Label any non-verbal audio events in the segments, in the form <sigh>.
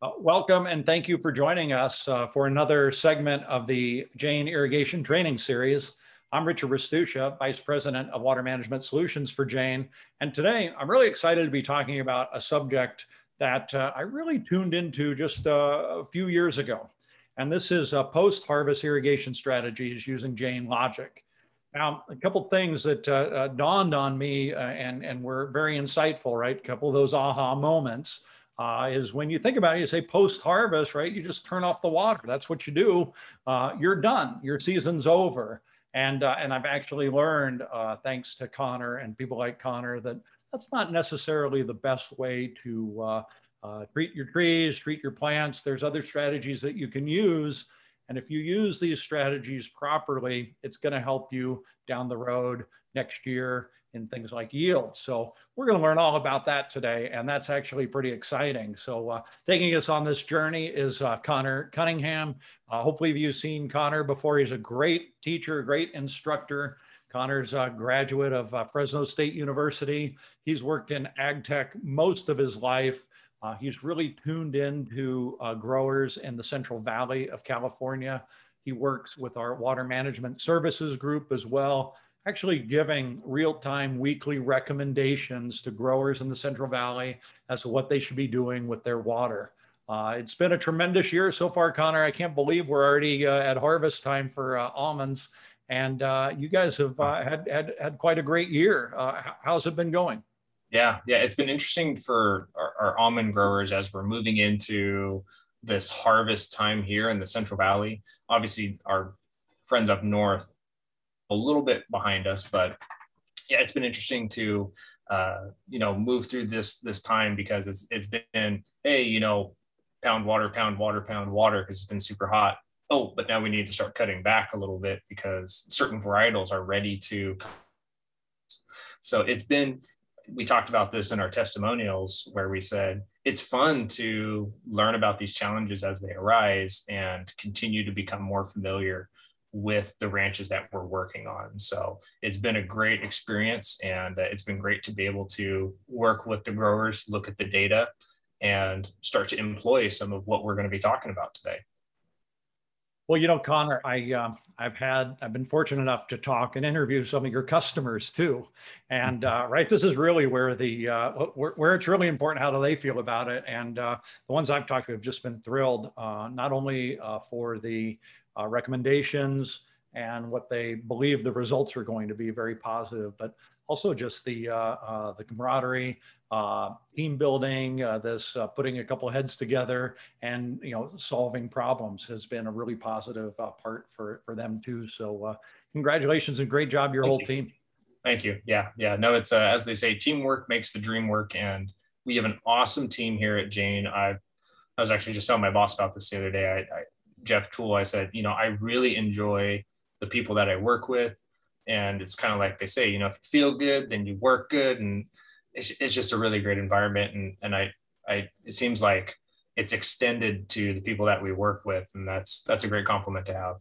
Uh, welcome and thank you for joining us uh, for another segment of the Jain Irrigation Training Series. I'm Richard Restuccia, Vice President of Water Management Solutions for Jain. And today I'm really excited to be talking about a subject that uh, I really tuned into just uh, a few years ago. And this is post-harvest irrigation strategies using Jain Logic. Now, a couple things that uh, dawned on me and, and were very insightful, right? A couple of those aha moments uh, is when you think about it, you say post harvest, right? You just turn off the water. That's what you do. Uh, you're done. Your season's over. And, uh, and I've actually learned, uh, thanks to Connor and people like Connor, that that's not necessarily the best way to uh, uh, treat your trees, treat your plants. There's other strategies that you can use. And if you use these strategies properly, it's going to help you down the road next year in things like yield. So we're going to learn all about that today, and that's actually pretty exciting. So uh, taking us on this journey is uh, Connor Cunningham. Uh, hopefully you've seen Connor before. He's a great teacher, great instructor. Connor's a graduate of uh, Fresno State University. He's worked in ag tech most of his life. Uh, he's really tuned into uh, growers in the Central Valley of California. He works with our water management services group as well actually giving real-time weekly recommendations to growers in the Central Valley as to what they should be doing with their water. Uh, it's been a tremendous year so far, Connor. I can't believe we're already uh, at harvest time for uh, almonds, and uh, you guys have uh, had, had had quite a great year. Uh, how's it been going? Yeah, yeah, it's been interesting for our, our almond growers as we're moving into this harvest time here in the Central Valley. Obviously, our friends up north a little bit behind us, but yeah, it's been interesting to uh, you know move through this this time because it's it's been hey you know pound water pound water pound water because it's been super hot. Oh, but now we need to start cutting back a little bit because certain varietals are ready to. So it's been we talked about this in our testimonials where we said it's fun to learn about these challenges as they arise and continue to become more familiar with the ranches that we're working on. So it's been a great experience and uh, it's been great to be able to work with the growers, look at the data, and start to employ some of what we're going to be talking about today. Well, you know, Connor, I uh, I've had I've been fortunate enough to talk and interview some of your customers too, and uh, right, this is really where the uh, where, where, it's really important. How do they feel about it? And uh, the ones I've talked to have just been thrilled, uh, not only for the uh, recommendations and what they believe the results are going to be very positive, but also just the uh, uh, the camaraderie, uh, team building, uh, this uh, putting a couple heads together, and you know solving problems has been a really positive part for for them too. So congratulations and great job your Thank whole you. team. Thank you. Yeah, yeah. No, it's as they say, teamwork makes the dream work, and we have an awesome team here at Jain. I I was actually just telling my boss about this the other day. I, I Jeff Tool, I said, you know, I really enjoy the people that I work with. And it's kind of like they say, you know, if you feel good, then you work good. And it's, it's just a really great environment. And, and I, I, it seems like it's extended to the people that we work with. And that's, that's a great compliment to have.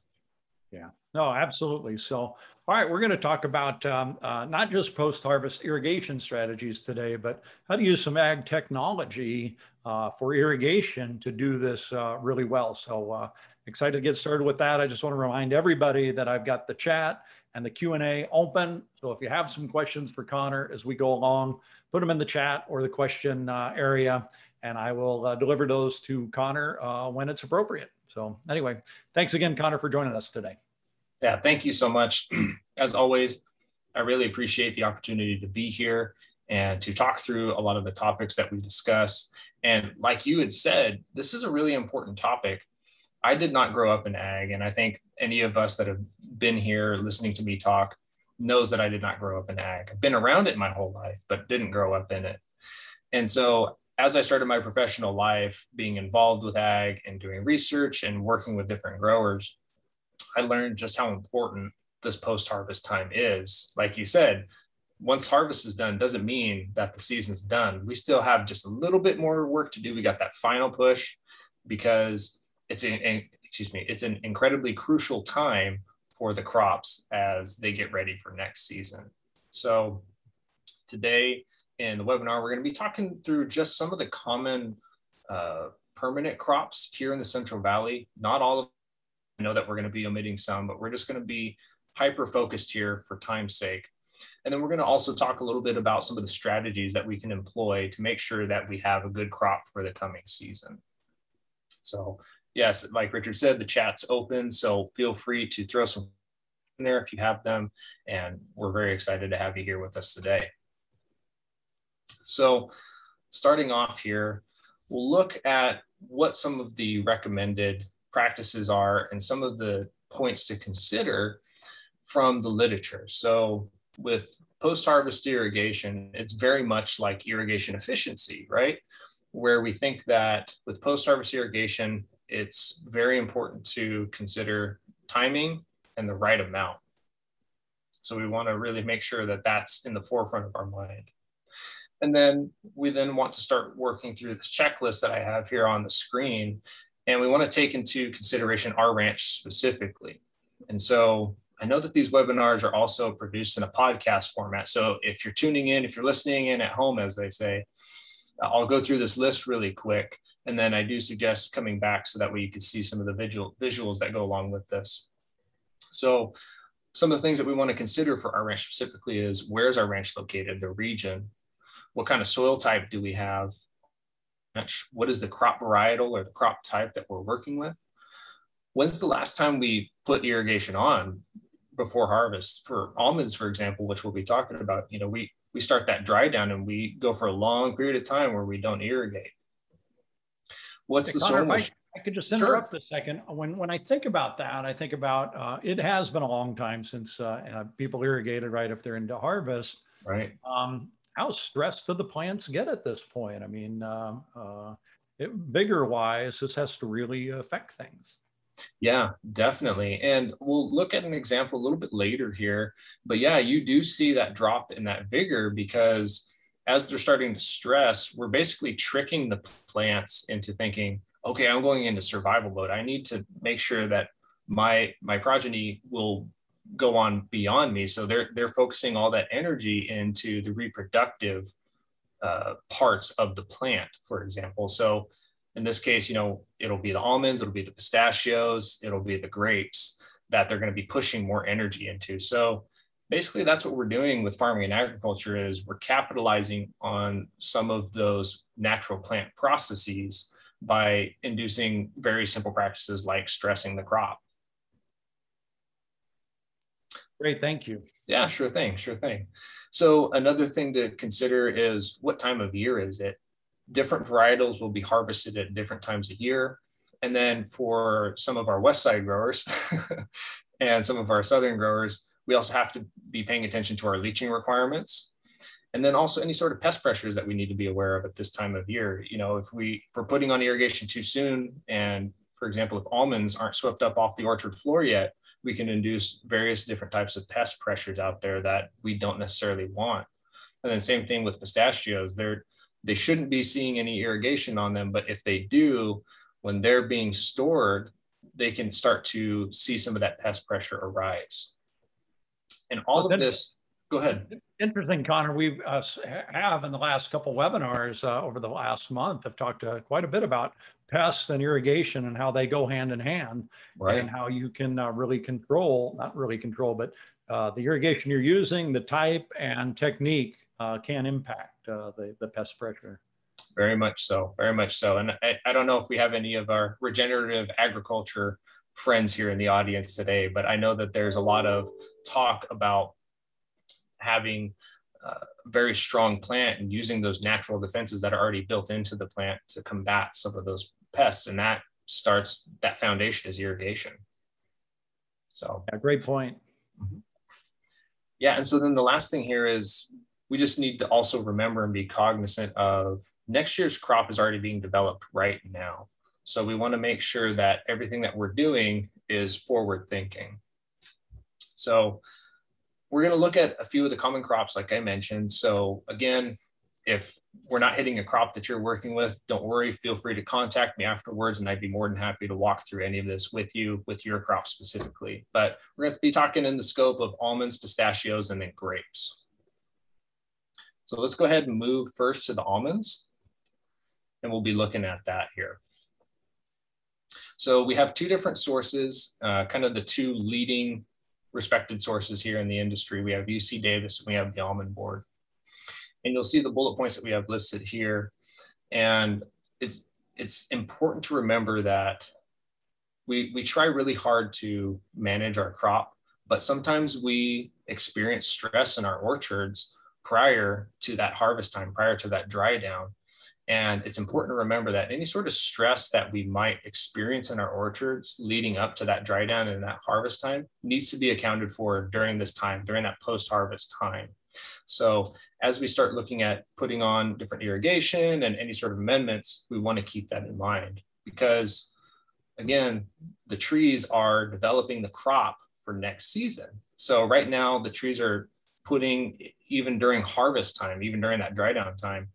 Yeah, no, absolutely. So, all right, we're going to talk about um, uh, not just post-harvest irrigation strategies today, but how to use some ag technology uh, for irrigation to do this uh, really well. So uh, excited to get started with that. I just want to remind everybody that I've got the chat and the Q&A open. So if you have some questions for Connor as we go along, put them in the chat or the question uh, area, and I will uh, deliver those to Connor uh, when it's appropriate. So anyway, thanks again, Connor, for joining us today. Yeah, thank you so much. <clears throat> As always, I really appreciate the opportunity to be here and to talk through a lot of the topics that we discuss. And like you had said, this is a really important topic. I did not grow up in ag, and I think any of us that have been here listening to me talk knows that I did not grow up in ag. I've been around it my whole life, but didn't grow up in it. And so as I started my professional life being involved with ag and doing research and working with different growers, I learned just how important this post harvest time is. Like you said, once harvest is done doesn't mean that the season's done. We still have just a little bit more work to do. We got that final push because it's an excuse me, it's an incredibly crucial time for the crops as they get ready for next season. So today in the webinar, we're going to be talking through just some of the common uh, permanent crops here in the Central Valley. Not all of know that we're going to be omitting some, but we're just going to be hyper focused here for time's sake. And then we're going to also talk a little bit about some of the strategies that we can employ to make sure that we have a good crop for the coming season. So yes, like Richard said, the chat's open. So feel free to throw some in there if you have them. And we're very excited to have you here with us today. So starting off here, we'll look at what some of the recommended practices are and some of the points to consider from the literature. So with post-harvest irrigation, it's very much like irrigation efficiency, right? Where we think that with post-harvest irrigation, it's very important to consider timing and the right amount. So we want to really make sure that that's in the forefront of our mind. And then we then want to start working through this checklist that I have here on the screen. And we want to take into consideration our ranch specifically. And so I know that these webinars are also produced in a podcast format. So if you're tuning in, if you're listening in at home, as they say, uh, I'll go through this list really quick. And then I do suggest coming back so that way you can see some of the visual visuals that go along with this. So some of the things that we want to consider for our ranch specifically is where's our ranch located, the region, what kind of soil type do we have, what is the crop varietal or the crop type that we're working with, when's the last time we put irrigation on before harvest for almonds, for example, which we'll be talking about, you know, we, we start that dry down and we go for a long period of time where we don't irrigate. What's hey, the Connor, soil? I, I, could just interrupt sure. a second. When, when I think about that, I think about, uh, it has been a long time since uh, uh, people irrigated, right? If they're into harvest, right. Um, how stressed do the plants get at this point? I mean, uh, uh, it, vigor wise, this has to really affect things. Yeah, definitely. And we'll look at an example a little bit later here. But yeah, you do see that drop in that vigor because as they're starting to stress, we're basically tricking the plants into thinking, okay, I'm going into survival mode. I need to make sure that my my progeny will go on beyond me. So they're they're focusing all that energy into the reproductive uh, parts of the plant, for example. So in this case, you know, it'll be the almonds, it'll be the pistachios, it'll be the grapes that they're going to be pushing more energy into. So basically that's what we're doing with farming and agriculture is we're capitalizing on some of those natural plant processes by inducing very simple practices like stressing the crop. Great, thank you. Yeah, sure thing, sure thing. So another thing to consider is what time of year is it? different varietals will be harvested at different times a year. And then for some of our west side growers <laughs> and some of our southern growers, we also have to be paying attention to our leaching requirements. And then also any sort of pest pressures that we need to be aware of at this time of year. You know, if we if we're putting on irrigation too soon, and for example, if almonds aren't swept up off the orchard floor yet, we can induce various different types of pest pressures out there that we don't necessarily want. And then same thing with pistachios. They're they shouldn't be seeing any irrigation on them. But if they do, when they're being stored, they can start to see some of that pest pressure arise. And all well, of this, go ahead. Interesting, Connor. We uh, have in the last couple webinars uh, over the last month have talked uh, quite a bit about pests and irrigation and how they go hand in hand right. and how you can uh, really control, not really control, but uh, the irrigation you're using, the type and technique uh, can impact uh, the, the pest pressure. Very much so, very much so. And I, I don't know if we have any of our regenerative agriculture friends here in the audience today, but I know that there's a lot of talk about having a very strong plant and using those natural defenses that are already built into the plant to combat some of those pests. And that starts, that foundation is irrigation. So, yeah, great point. Mm-hmm. Yeah. And so then the last thing here is we just need to also remember and be cognizant of next year's crop is already being developed right now. So we want to make sure that everything that we're doing is forward thinking. So we're going to look at a few of the common crops, like I mentioned. So again, if we're not hitting a crop that you're working with, don't worry. Feel free to contact me afterwards, and I'd be more than happy to walk through any of this with you, with your crop specifically. But we're going to be talking in the scope of almonds, pistachios, and then grapes. So let's go ahead and move first to the almonds. And we'll be looking at that here. So we have two different sources, uh, kind of the two leading respected sources here in the industry. We have UC Davis and we have the Almond Board. And you'll see the bullet points that we have listed here. And it's, it's important to remember that we, we try really hard to manage our crop, but sometimes we experience stress in our orchards prior to that harvest time, prior to that dry down. And it's important to remember that any sort of stress that we might experience in our orchards leading up to that dry down and that harvest time needs to be accounted for during this time, during that post harvest time. So, as we start looking at putting on different irrigation and any sort of amendments, we want to keep that in mind because, again, the trees are developing the crop for next season. So, right now, the trees are putting, even during harvest time, even during that dry down time,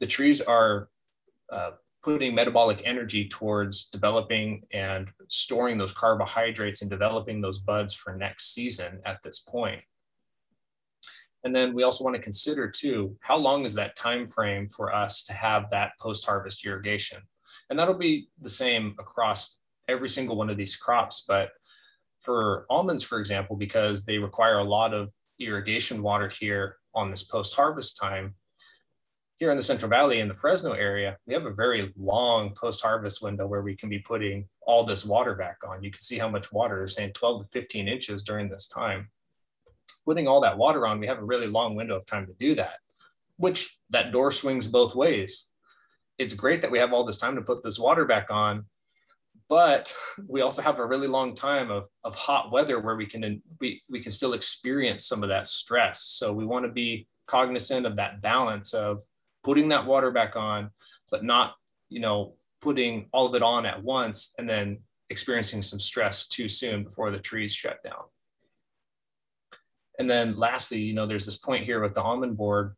the trees are uh, putting metabolic energy towards developing and storing those carbohydrates and developing those buds for next season at this point. And then we also want to consider too, how long is that time frame for us to have that post-harvest irrigation? And that'll be the same across every single one of these crops. But for almonds, for example, because they require a lot of irrigation water here on this post-harvest time, here in the Central Valley in the Fresno area, we have a very long post-harvest window where we can be putting all this water back on. You can see how much water is saying 12 to 15 inches during this time. Putting all that water on, we have a really long window of time to do that, which that door swings both ways. It's great that we have all this time to put this water back on, but <laughs> we also have a really long time of, of hot weather where we can we, we can still experience some of that stress. So we want to be cognizant of that balance of putting that water back on, but not, you know, putting all of it on at once and then experiencing some stress too soon before the trees shut down. And then lastly, you know, there's this point here with the almond board.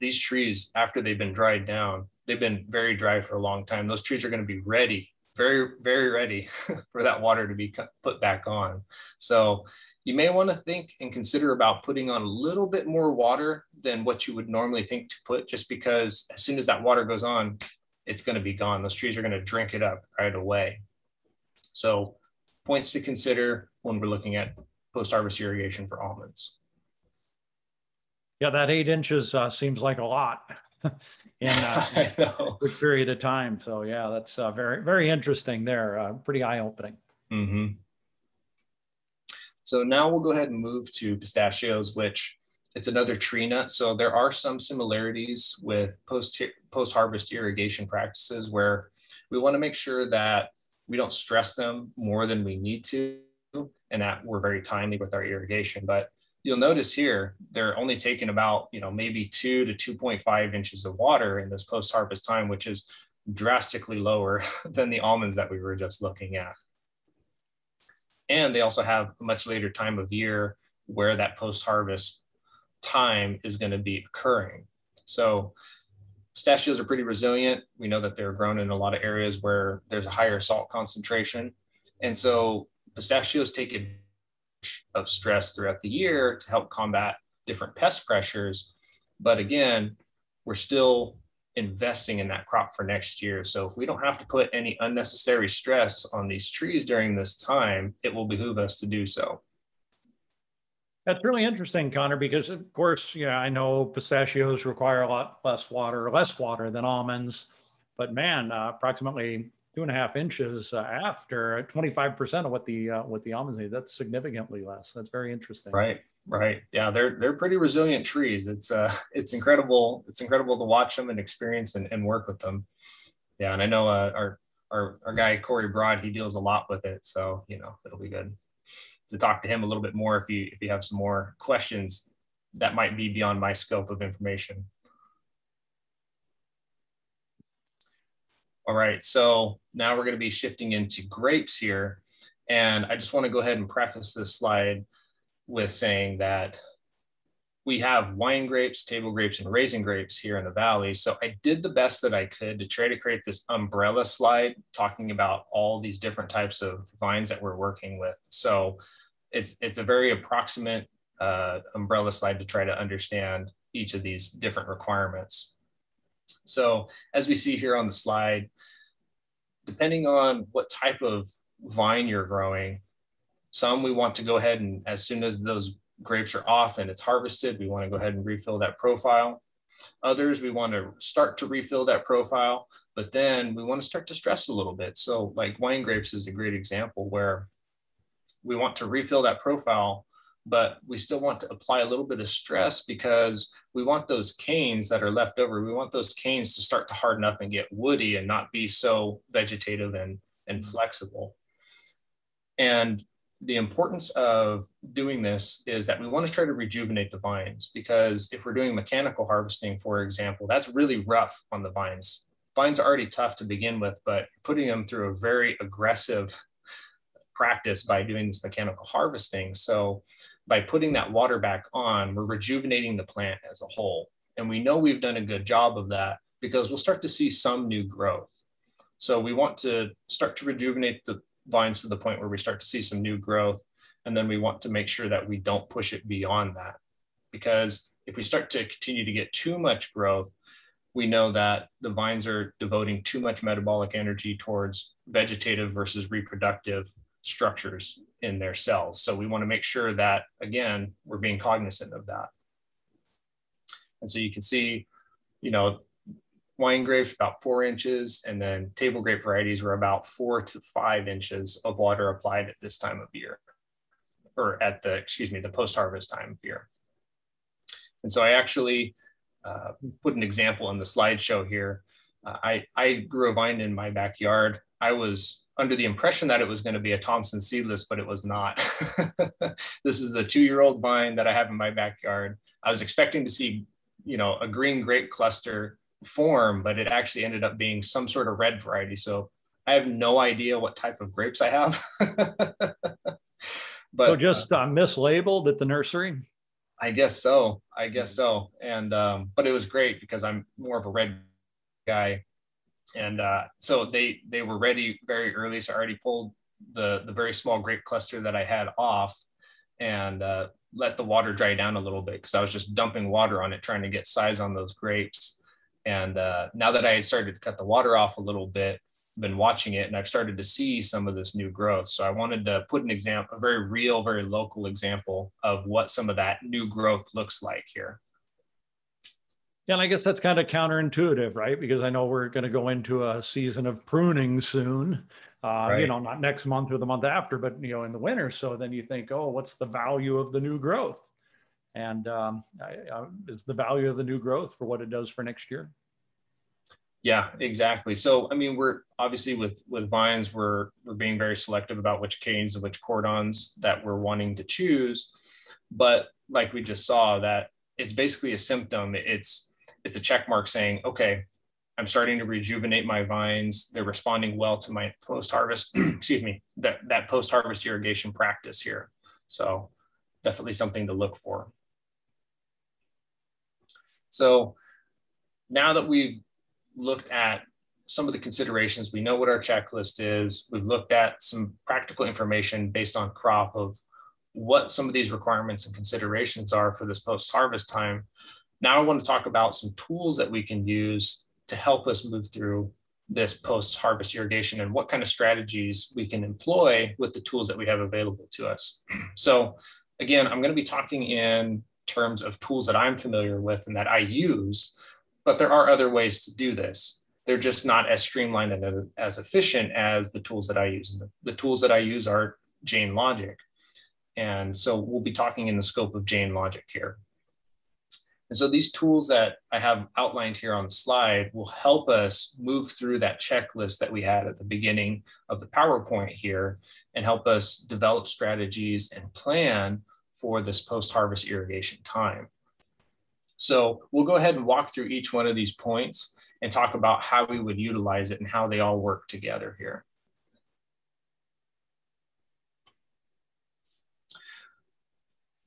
These trees, after they've been dried down, they've been very dry for a long time. Those trees are going to be ready, very, very ready <laughs> for that water to be put back on. So you may want to think and consider about putting on a little bit more water than what you would normally think to put, just because as soon as that water goes on, it's going to be gone. Those trees are going to drink it up right away. So, points to consider when we're looking at post harvest irrigation for almonds. Yeah, that eight inches uh, seems like a lot <laughs> in uh, <laughs> a good period of time. So, yeah, that's uh, very, very interesting there. Uh, pretty eye opening. Mm-hmm. So now we'll go ahead and move to pistachios, which it's another tree nut. So there are some similarities with post post harvest irrigation practices where we want to make sure that we don't stress them more than we need to, and that we're very timely with our irrigation. But you'll notice here they're only taking about you know maybe two to 2.5 inches of water in this post harvest time, which is drastically lower <laughs> than the almonds that we were just looking at. And they also have a much later time of year where that post harvest time is going to be occurring. So pistachios are pretty resilient. We know that they're grown in a lot of areas where there's a higher salt concentration. And so pistachios take of stress throughout the year to help combat different pest pressures. But again, we're still investing in that crop for next year. So if we don't have to put any unnecessary stress on these trees during this time, it will behoove us to do so. That's really interesting, Connor, because of course, yeah, I know pistachios require a lot less water, less water than almonds, but man, uh, approximately two and a half inches uh, after 25% of what the uh, what the almonds need. That's significantly less. That's very interesting. Right. Right. Yeah, they're they're pretty resilient trees. It's uh <laughs> it's incredible. It's incredible to watch them and experience and, and work with them. Yeah, and I know uh, our our our guy Corey Broad he deals a lot with it, so you know it'll be good to talk to him a little bit more if you if you have some more questions that might be beyond my scope of information. All right, so now we're going to be shifting into grapes here, and I just want to go ahead and preface this slide with saying that we have wine grapes, table grapes, and raisin grapes here in the valley. So I did the best that I could to try to create this umbrella slide talking about all these different types of vines that we're working with. So it's it's a very approximate uh, umbrella slide to try to understand each of these different requirements. So as we see here on the slide, depending on what type of vine you're growing, some we want to go ahead and as soon as those grapes are off and it's harvested, we want to go ahead and refill that profile. Others, we want to start to refill that profile, but then we want to start to stress a little bit. So, like wine grapes is a great example where we want to refill that profile, but we still want to apply a little bit of stress because we want those canes that are left over, we want those canes to start to harden up and get woody and not be so vegetative and, and mm-hmm. flexible. And the importance of doing this is that we want to try to rejuvenate the vines because if we're doing mechanical harvesting, for example, that's really rough on the vines. Vines are already tough to begin with, but putting them through a very aggressive practice by doing this mechanical harvesting. So by putting that water back on, we're rejuvenating the plant as a whole. And we know we've done a good job of that because we'll start to see some new growth. So we want to start to rejuvenate the vines to the point where we start to see some new growth. And then we want to make sure that we don't push it beyond that. Because if we start to continue to get too much growth, we know that the vines are devoting too much metabolic energy towards vegetative versus reproductive structures in their cells. So we want to make sure that, again, we're being cognizant of that. And so you can see, you know, wine grapes about four inches, and then table grape varieties were about four to five inches of water applied at this time of year, or at the, excuse me, the post-harvest time of year. And so I actually uh, put an example in the slideshow here. Uh, I, I grew a vine in my backyard. I was under the impression that it was going to be a Thompson seedless, but it was not. <laughs> this is the two-year-old vine that I have in my backyard. I was expecting to see, you know, a green grape cluster form, but it actually ended up being some sort of red variety. So I have no idea what type of grapes I have. <laughs> but so just uh, mislabeled at the nursery. I guess so. I guess so. And um, but it was great because I'm more of a red guy, and uh, so they they were ready very early. So I already pulled the the very small grape cluster that I had off, and uh, let the water dry down a little bit because I was just dumping water on it, trying to get size on those grapes. And uh, now that I had started to cut the water off a little bit, been watching it and I've started to see some of this new growth. So I wanted to put an example, a very real, very local example of what some of that new growth looks like here. Yeah, and I guess that's kind of counterintuitive, right? Because I know we're going to go into a season of pruning soon. Uh, right. You know, not next month or the month after, but you know, in the winter. So then you think, oh, what's the value of the new growth? and um, I, is the value of the new growth for what it does for next year. Yeah, exactly. So, I mean, we're obviously with with vines, we're we're being very selective about which canes and which cordons that we're wanting to choose. But like we just saw, that it's basically a symptom. It's it's a check mark saying, okay, I'm starting to rejuvenate my vines. They're responding well to my post harvest. <clears throat> excuse me, that that post harvest irrigation practice here. So, definitely something to look for. So now that we've looked at some of the considerations, we know what our checklist is, we've looked at some practical information based on crop of what some of these requirements and considerations are for this post harvest time. Now I want to talk about some tools that we can use to help us move through this post harvest irrigation and what kind of strategies we can employ with the tools that we have available to us. <clears throat> So again, I'm going to be talking in terms of tools that I'm familiar with and that I use, but there are other ways to do this. They're just not as streamlined and as efficient as the tools that I use. The, tools that I use are Jain Logic. And so we'll be talking in the scope of Jain Logic here. And so these tools that I have outlined here on the slide will help us move through that checklist that we had at the beginning of the PowerPoint here and help us develop strategies and plan for this post-harvest irrigation time. So we'll go ahead and walk through each one of these points and talk about how we would utilize it and how they all work together here.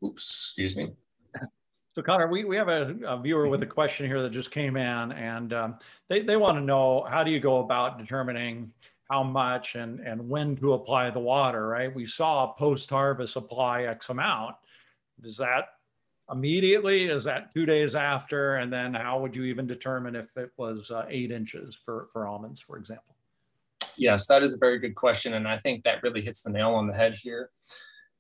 Oops, excuse me. So Connor, we, we have a, a, viewer with a question here that just came in and um, they, they want to know how do you go about determining how much and, and when to apply the water, right? We saw post harvest apply X amount. Is that immediately? Is that two days after? And then how would you even determine if it was uh, eight inches for, for almonds, for example? Yes, that is a very good question. And I think that really hits the nail on the head here.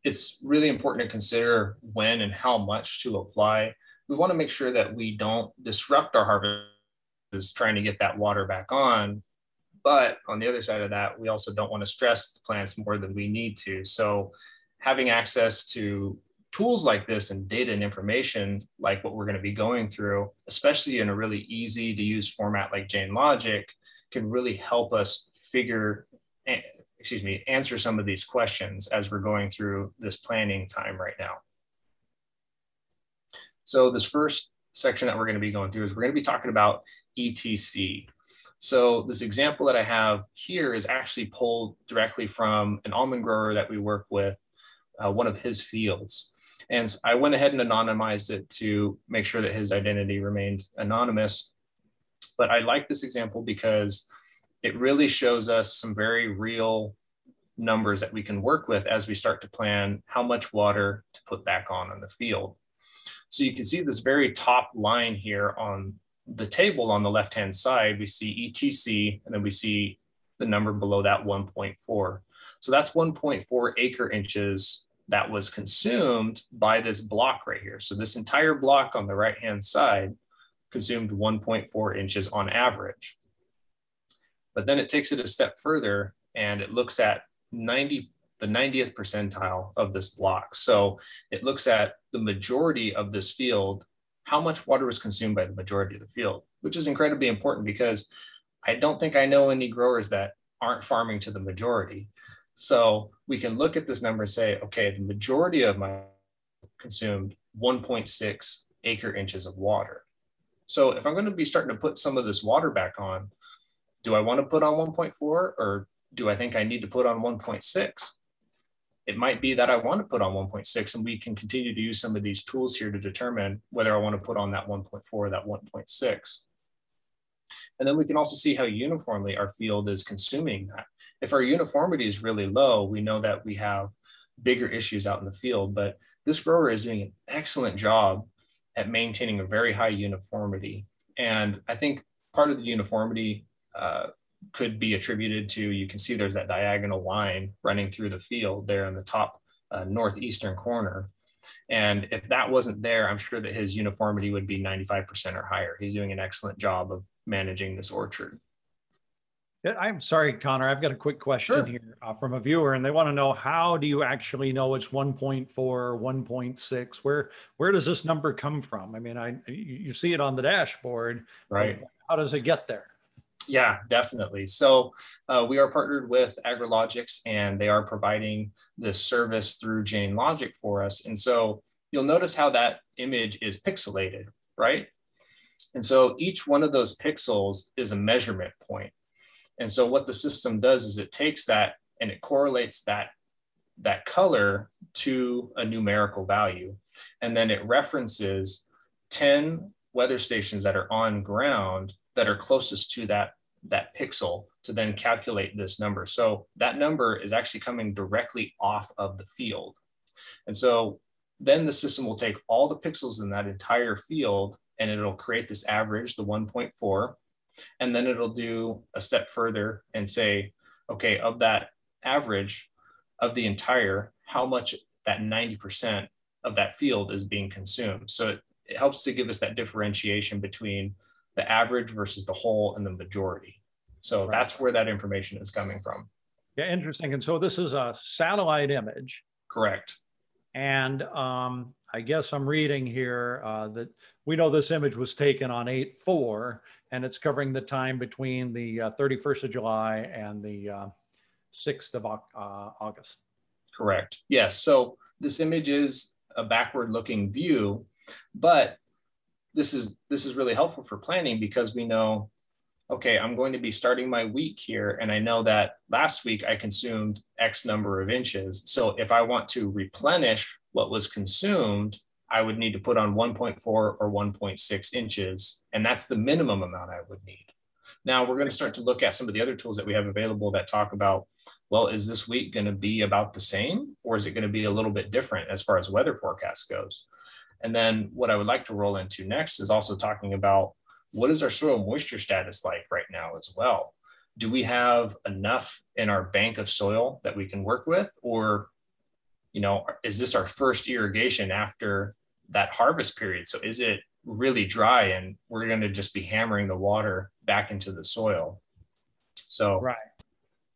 It's really important to consider when and how much to apply. We want to make sure that we don't disrupt our harvest trying to get that water back on. But on the other side of that, we also don't want to stress the plants more than we need to. So having access to tools like this and data and information like what we're going to be going through, especially in a really easy to use format like Jain Logic, can really help us figure, excuse me, answer some of these questions as we're going through this planning time right now. So this first section that we're going to be going through is we're going to be talking about ETC. So this example that I have here is actually pulled directly from an almond grower that we work with, uh, one of his fields. And I went ahead and anonymized it to make sure that his identity remained anonymous. But I like this example because it really shows us some very real numbers that we can work with as we start to plan how much water to put back on in the field. So you can see this very top line here on the table on the left-hand side, we see ETC, and then we see the number below that 1.4. So that's 1.4 acre inches that was consumed by this block right here. So this entire block on the right-hand side consumed 1.4 inches on average. But then it takes it a step further and it looks at 90, the 90th percentile of this block. So it looks at the majority of this field, how much water was consumed by the majority of the field, which is incredibly important because I don't think I know any growers that aren't farming to the majority. So we can look at this number and say, okay, the majority of my consumed 1.6 acre inches of water. So if I'm going to be starting to put some of this water back on, do I want to put on 1.4 or do I think I need to put on 1.6? It might be that I want to put on 1.6 and we can continue to use some of these tools here to determine whether I want to put on that 1.4 or that 1.6. And then we can also see how uniformly our field is consuming that. If our uniformity is really low, we know that we have bigger issues out in the field, but this grower is doing an excellent job at maintaining a very high uniformity. And I think part of the uniformity uh, could be attributed to, you can see there's that diagonal line running through the field there in the top uh, northeastern corner. And if that wasn't there, I'm sure that his uniformity would be 95% or higher. He's doing an excellent job of managing this orchard. I'm sorry, Connor. I've got a quick question sure. here uh, from a viewer, and they want to know how do you actually know it's 1.4, 1.6? Where where does this number come from? I mean, I you see it on the dashboard, right? How does it get there? Yeah, definitely. So uh, we are partnered with AgriLogix, and they are providing this service through Jain Logic for us. And so you'll notice how that image is pixelated, right? And so each one of those pixels is a measurement point. And so what the system does is it takes that and it correlates that that color to a numerical value. And then it references 10 weather stations that are on ground that are closest to that, that pixel to then calculate this number. So that number is actually coming directly off of the field. And so then the system will take all the pixels in that entire field and it'll create this average, the 1.4, and then it'll do a step further and say, okay, of that average of the entire, how much that 90% of that field is being consumed. So it, it helps to give us that differentiation between the average versus the whole and the majority. So right. that's where that information is coming from. Yeah, interesting. And so this is a satellite image. Correct. And um, I guess I'm reading here uh, that we know this image was taken on 8 4, and it's covering the time between the uh, 31st of July and the uh, 6th of uh, August. Correct. Yes. So this image is a backward looking view, but this is this is really helpful for planning because we know okay, I'm going to be starting my week here. And I know that last week I consumed X number of inches. So if I want to replenish what was consumed, I would need to put on 1.4 or 1.6 inches. And that's the minimum amount I would need. Now we're going to start to look at some of the other tools that we have available that talk about, well, is this week going to be about the same or is it going to be a little bit different as far as weather forecast goes? And then what I would like to roll into next is also talking about what is our soil moisture status like right now as well? do we have enough in our bank of soil that we can work with? Or you know is this our first irrigation after that harvest period? So is it really dry and we're going to just be hammering the water back into the soil? So right.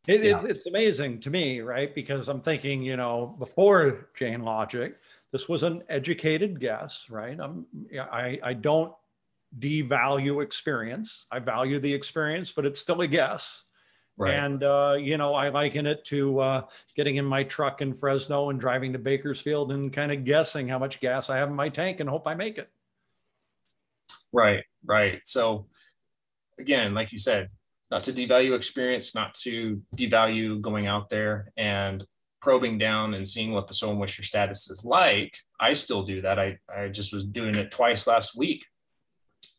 It, yeah. it's, it's amazing to me right? Because i'm thinking you know before Jain Logic this was an educated guess right i'm i i don't devalue experience. I value the experience, but it's still a guess. Right. And, uh, you know, I liken it to uh, getting in my truck in Fresno and driving to Bakersfield and kind of guessing how much gas I have in my tank and hope I make it. Right, right. So, again, like you said, not to devalue experience, not to devalue going out there and probing down and seeing what the soil moisture status is like. I still do that. I, I just was doing it twice last week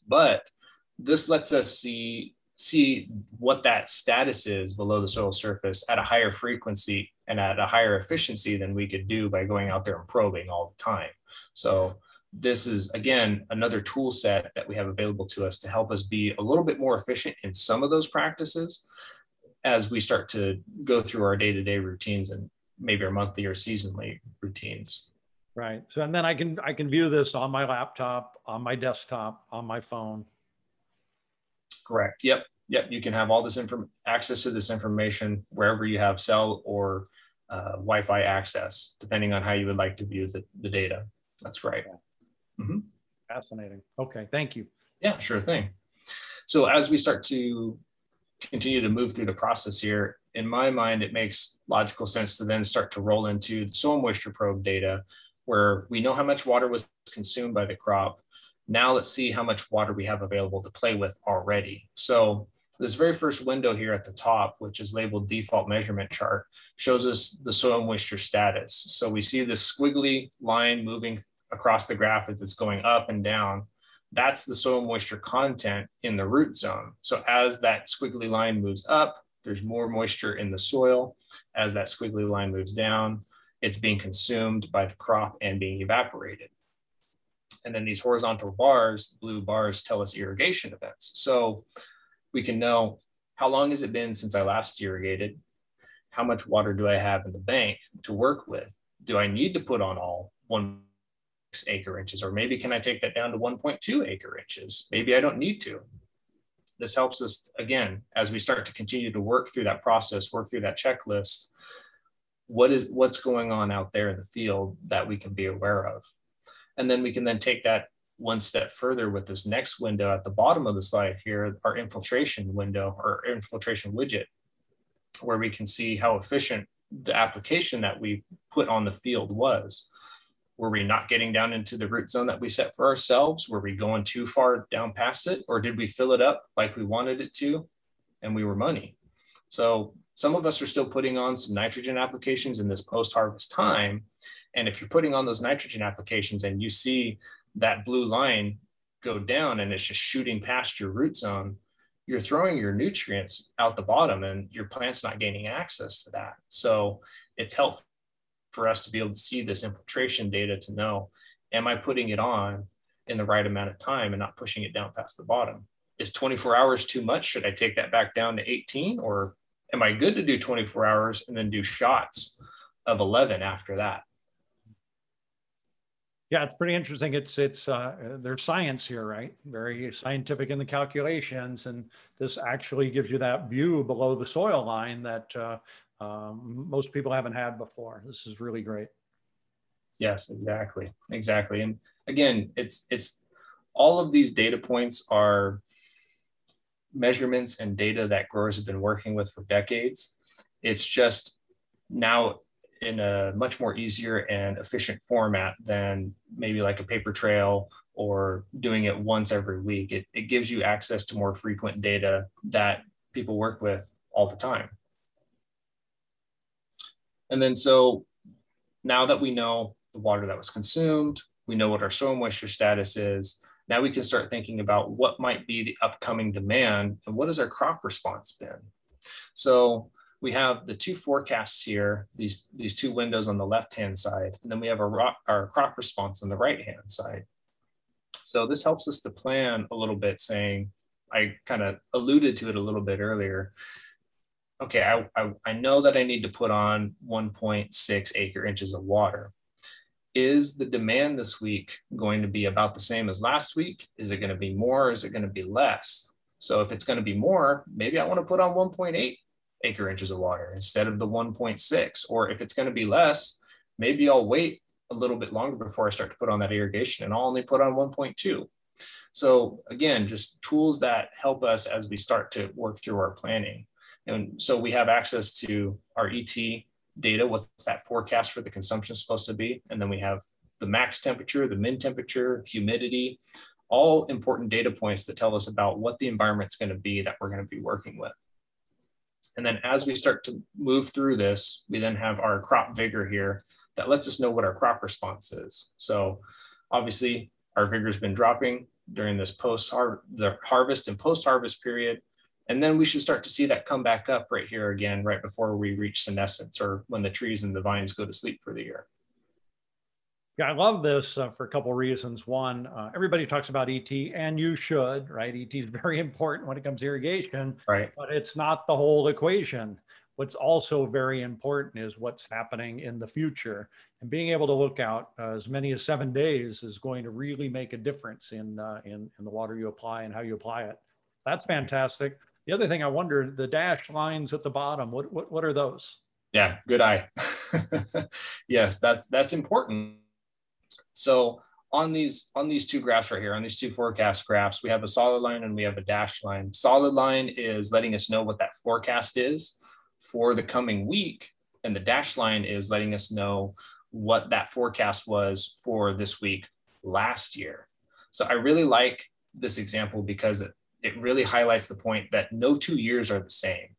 but this lets us see see what that status is below the soil surface at a higher frequency and at a higher efficiency than we could do by going out there and probing all the time. So this is again another tool set that we have available to us to help us be a little bit more efficient in some of those practices as we start to go through our day-to-day routines and maybe our monthly or seasonally routines. Right. So, and then I can, I can view this on my laptop, on my desktop, on my phone. Correct. Yep. Yep. You can have all this inform access to this information wherever you have cell or uh, Wi-Fi access, depending on how you would like to view the, the data. That's right. Mm-hmm. Fascinating. Okay. Thank you. Yeah, sure thing. So as we start to continue to move through the process here, in my mind, it makes logical sense to then start to roll into the soil moisture probe data where we know how much water was consumed by the crop. Now let's see how much water we have available to play with already. So this very first window here at the top, which is labeled default measurement chart, shows us the soil moisture status. So we see this squiggly line moving across the graph as it's going up and down. That's the soil moisture content in the root zone. So as that squiggly line moves up, there's more moisture in the soil. As that squiggly line moves down, it's being consumed by the crop and being evaporated. And then these horizontal bars, blue bars, tell us irrigation events. So we can know how long has it been since I last irrigated? How much water do I have in the bank to work with? Do I need to put on all one acre inches, or maybe can I take that down to 1.2 acre inches? Maybe I don't need to. This helps us again as we start to continue to work through that process, work through that checklist what is what's going on out there in the field that we can be aware of? And then we can then take that one step further with this next window at the bottom of the slide here our infiltration window or infiltration widget where we can see how efficient the application that we put on the field was were we not getting down into the root zone that we set for ourselves were we going too far down past it or did we fill it up like we wanted it to and we were money so some of us are still putting on some nitrogen applications in this post-harvest time. And if you're putting on those nitrogen applications and you see that blue line go down and it's just shooting past your root zone, you're throwing your nutrients out the bottom and your plant's not gaining access to that. So it's helpful for us to be able to see this infiltration data to know, am I putting it on in the right amount of time and not pushing it down past the bottom? Is 24 hours too much? Should I take that back down to 18 or am I good to do 24 hours and then do shots of 11 after that? Yeah, it's pretty interesting. It's it's uh, there's science here, right? Very scientific in the calculations, and this actually gives you that view below the soil line that uh, um, most people haven't had before. This is really great. Yes, exactly, exactly. And again, it's it's all of these data points are measurements and data that growers have been working with for decades. It's just now in a much more easier and efficient format than maybe like a paper trail or doing it once every week. It, it gives you access to more frequent data that people work with all the time. And then so now that we know the water that was consumed, we know what our soil moisture status is, now we can start thinking about what might be the upcoming demand and what has our crop response been. So we have the two forecasts here, these, these two windows on the left-hand side, and then we have our, our crop response on the right-hand side. So this helps us to plan a little bit saying, I kind of alluded to it a little bit earlier. Okay, I, I, I know that I need to put on 1.6 acre inches of water. Is the demand this week going to be about the same as last week? Is it going to be more? is it going to be less? So if it's going to be more, maybe I want to put on 1.8 acre inches of water instead of the 1.6. Or if it's going to be less, maybe I'll wait a little bit longer before I start to put on that irrigation and I'll only put on 1.2. So again, just tools that help us as we start to work through our planning. And so we have access to our ET data. What's that forecast for the consumption supposed to be? And then we have the max temperature, the min temperature, humidity, all important data points that tell us about what the environment's going to be that we're going to be working with. And then as we start to move through this, we then have our crop vigor here that lets us know what our crop response is. So obviously our vigor has been dropping during this post the harvest and post harvest period. And then we should start to see that come back up right here again, right before we reach senescence or when the trees and the vines go to sleep for the year. Yeah, I love this uh, for a couple of reasons. One, uh, everybody talks about ET, and you should, right? ET is <laughs> very important when it comes to irrigation, right? But it's not the whole equation. What's also very important is what's happening in the future, and being able to look out uh, as many as seven days is going to really make a difference in uh, in in the water you apply and how you apply it. That's fantastic. The other thing I wonder, the dash lines at the bottom, what what, what are those? Yeah, good eye. <laughs> yes, that's that's important so on these on these two graphs right here, on these two forecast graphs, we have a solid line and we have a dashed line. Solid line is letting us know what that forecast is for the coming week, and the dashed line is letting us know what that forecast was for this week last year. So I really like this example because it, really highlights the point that no two years are the same.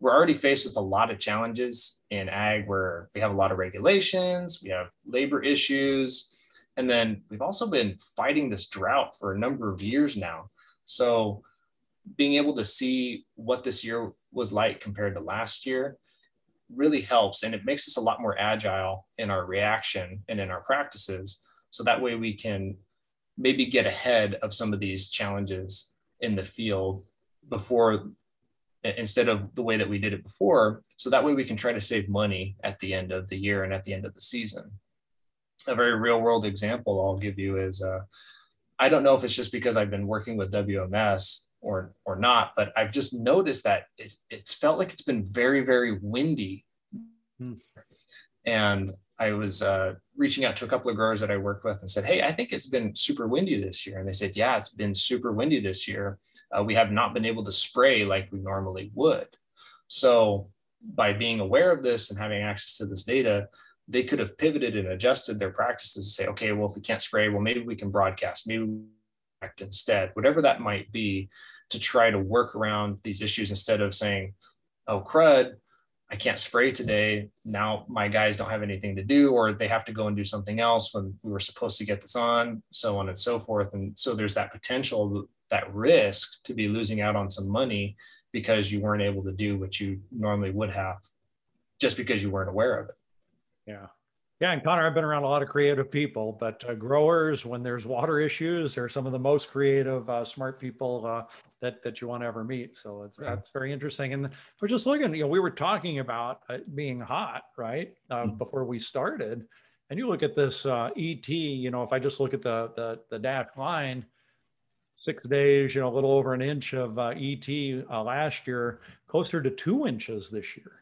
We're already faced with a lot of challenges in ag where we have a lot of regulations, we have labor issues, and then we've also been fighting this drought for a number of years now. So being able to see what this year was like compared to last year really helps. And it makes us a lot more agile in our reaction and in our practices. So that way we can maybe get ahead of some of these challenges in the field before instead of the way that we did it before. So that way we can try to save money at the end of the year and at the end of the season a very real world example I'll give you is uh, I don't know if it's just because I've been working with WMS or or not, but I've just noticed that it, it's felt like it's been very very windy, hmm. and I was uh, reaching out to a couple of growers that I work with and said, "Hey, I think it's been super windy this year," and they said, "Yeah, it's been super windy this year. Uh, we have not been able to spray like we normally would." So by being aware of this and having access to this data, they could have pivoted and adjusted their practices to say, okay, well, if we can't spray, well, maybe we can broadcast, maybe we act instead, whatever that might be, to try to work around these issues instead of saying, oh, crud, I can't spray today. Now my guys don't have anything to do, or they have to go and do something else when we were supposed to get this on, so on and so forth. And so there's that potential, that risk to be losing out on some money because you weren't able to do what you normally would have just because you weren't aware of it. Yeah. Yeah, and Connor, I've been around a lot of creative people, but uh, growers, when there's water issues, are some of the most creative, uh, smart people uh, that that you want to ever meet. So it's that's very interesting. And we're just looking, you know, we were talking about being hot, right, mm-hmm. before we started, and you look at this uh, ET. You know, if I just look at the the the dash line, six days, you know, a little over an inch of uh, ET uh, last year, closer to two inches this year.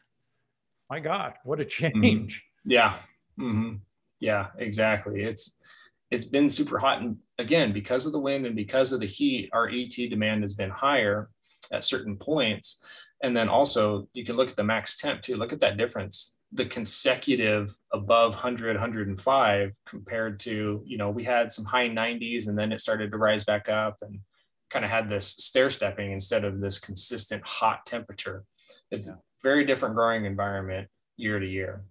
My God, what a mm-hmm. change! Mm-hmm yeah. Mm-hmm. Yeah, exactly. It's it's been super hot. And again because of the wind and because of the heat our et demand has been higher at certain points. And then also you can look at the max temp too. Look at that difference the consecutive above 100 105 compared to you know we had some high 90s and then it started to rise back up and kind of had this stair stepping instead of this consistent hot temperature. It's a very different growing environment year to year.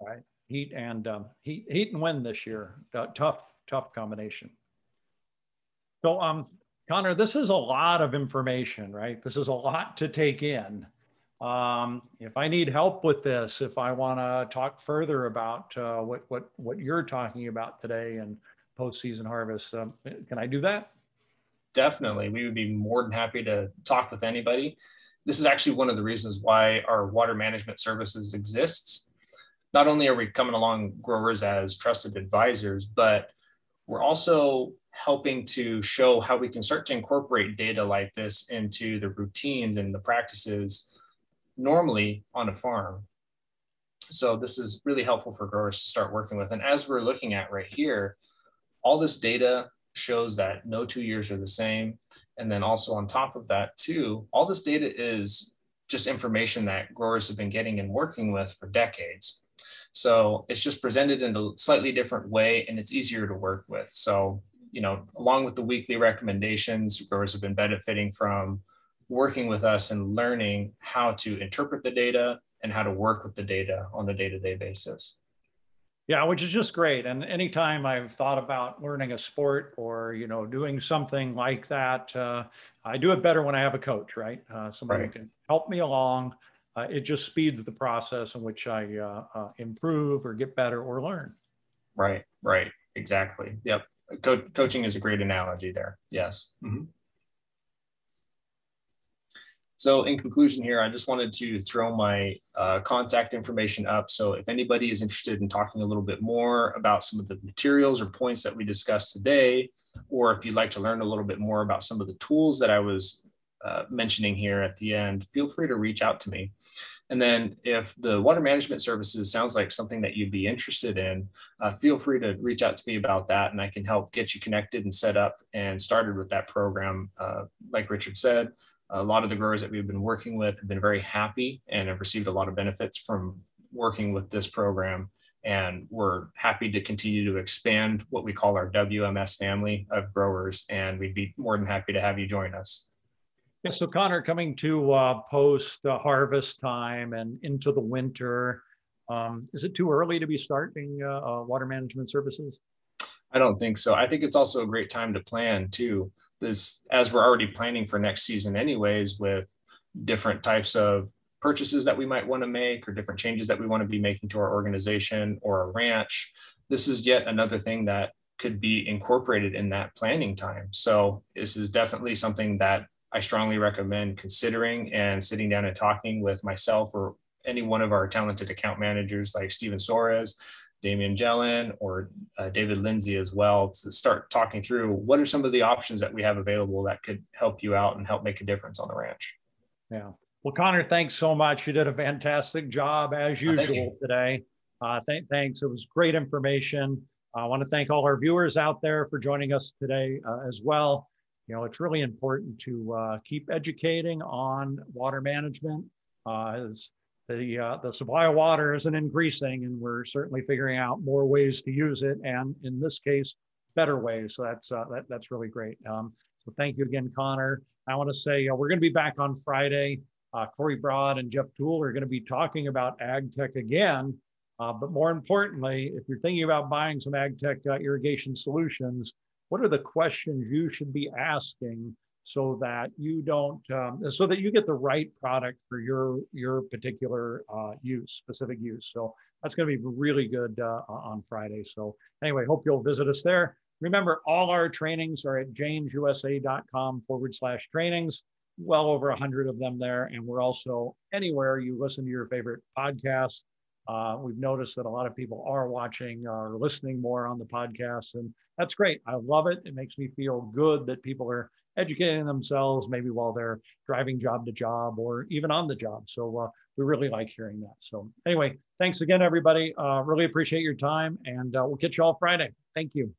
Right? Heat and um, heat, heat and wind this year. Uh, tough, tough combination. So, um, Connor, this is a lot of information, right? This is a lot to take in. Um, if I need help with this, if I want to talk further about uh, what what what you're talking about today and postseason harvest, um, can I do that? Definitely, we would be more than happy to talk with anybody. this is actually one of the reasons why our water management services exists. Not only are we coming along growers as trusted advisors, but we're also helping to show how we can start to incorporate data like this into the routines and the practices normally on a farm. So this is really helpful for growers to start working with. And as we're looking at right here, all this data shows that no two years are the same. And then also on top of that too, all this data is just information that growers have been getting and working with for decades. So it's just presented in a slightly different way and it's easier to work with. So, you know, along with the weekly recommendations, growers have been benefiting from working with us and learning how to interpret the data and how to work with the data on a day-to-day basis. Yeah, which is just great. And anytime I've thought about learning a sport or you know doing something like that, uh, I do it better when I have a coach, right? Uh, somebody right. who can help me along. Uh, it just speeds the process in which I uh, uh, improve or get better or learn. Right, right, exactly. Yep. Co- coaching is a great analogy there. Yes. Mm-hmm. So in conclusion here, I just wanted to throw my uh, contact information up. So if anybody is interested in talking a little bit more about some of the materials or points that we discussed today, or if you'd like to learn a little bit more about some of the tools that I was uh, mentioning here at the end, feel free to reach out to me. And then if the water management services sounds like something that you'd be interested in, uh, feel free to reach out to me about that and I can help get you connected and set up and started with that program. Uh, like Richard said, a lot of the growers that we've been working with have been very happy and have received a lot of benefits from working with this program. And we're happy to continue to expand what we call our WMS family of growers. And we'd be more than happy to have you join us. So Connor, coming to uh, post uh, harvest time and into the winter, um, is it too early to be starting uh, uh water management services? I don't think so. I think it's also a great time to plan too this as we're already planning for next season anyways with different types of purchases that we might want to make or different changes that we want to be making to our organization or a ranch this is yet another thing that could be incorporated in that planning time so this is definitely something that i strongly recommend considering and sitting down and talking with myself or any one of our talented account managers like Steven Soares Damian Jellin or uh, David Lindsay as well to start talking through what are some of the options that we have available that could help you out and help make a difference on the ranch. Yeah. Well, Connor, thanks so much. You did a fantastic job as oh, usual today. Uh, th- thanks. It was great information. I want to thank all our viewers out there for joining us today uh, as well. You know, it's really important to uh, keep educating on water management. Uh, as the uh, the supply of water isn't increasing, and we're certainly figuring out more ways to use it, and in this case, better ways. So that's uh, that, that's really great. Um, so thank you again, Connor. I want to say uh, we're going to be back on Friday. Uh, Corey Broad and Jeff Toole are going to be talking about ag tech again. But more importantly, if you're thinking about buying some ag tech irrigation solutions, what are the questions you should be asking so that you don't um, so that you get the right product for your your particular uh, use specific use. So that's going to be really good uh, on friday. So anyway hope you'll visit us there. Remember all our trainings are at jainsusa.com forward slash trainings. Well over 100 of them there. And we're also anywhere you listen to your favorite podcasts uh, we've noticed that a lot of people are watching or listening more on the podcast, and that's great. I love it. It makes me feel good that people are educating themselves, maybe while they're driving job to job or even on the job. So uh, we really like hearing that. So anyway, thanks again, everybody. Uh, really appreciate your time, and uh, we'll catch you all Friday. Thank you.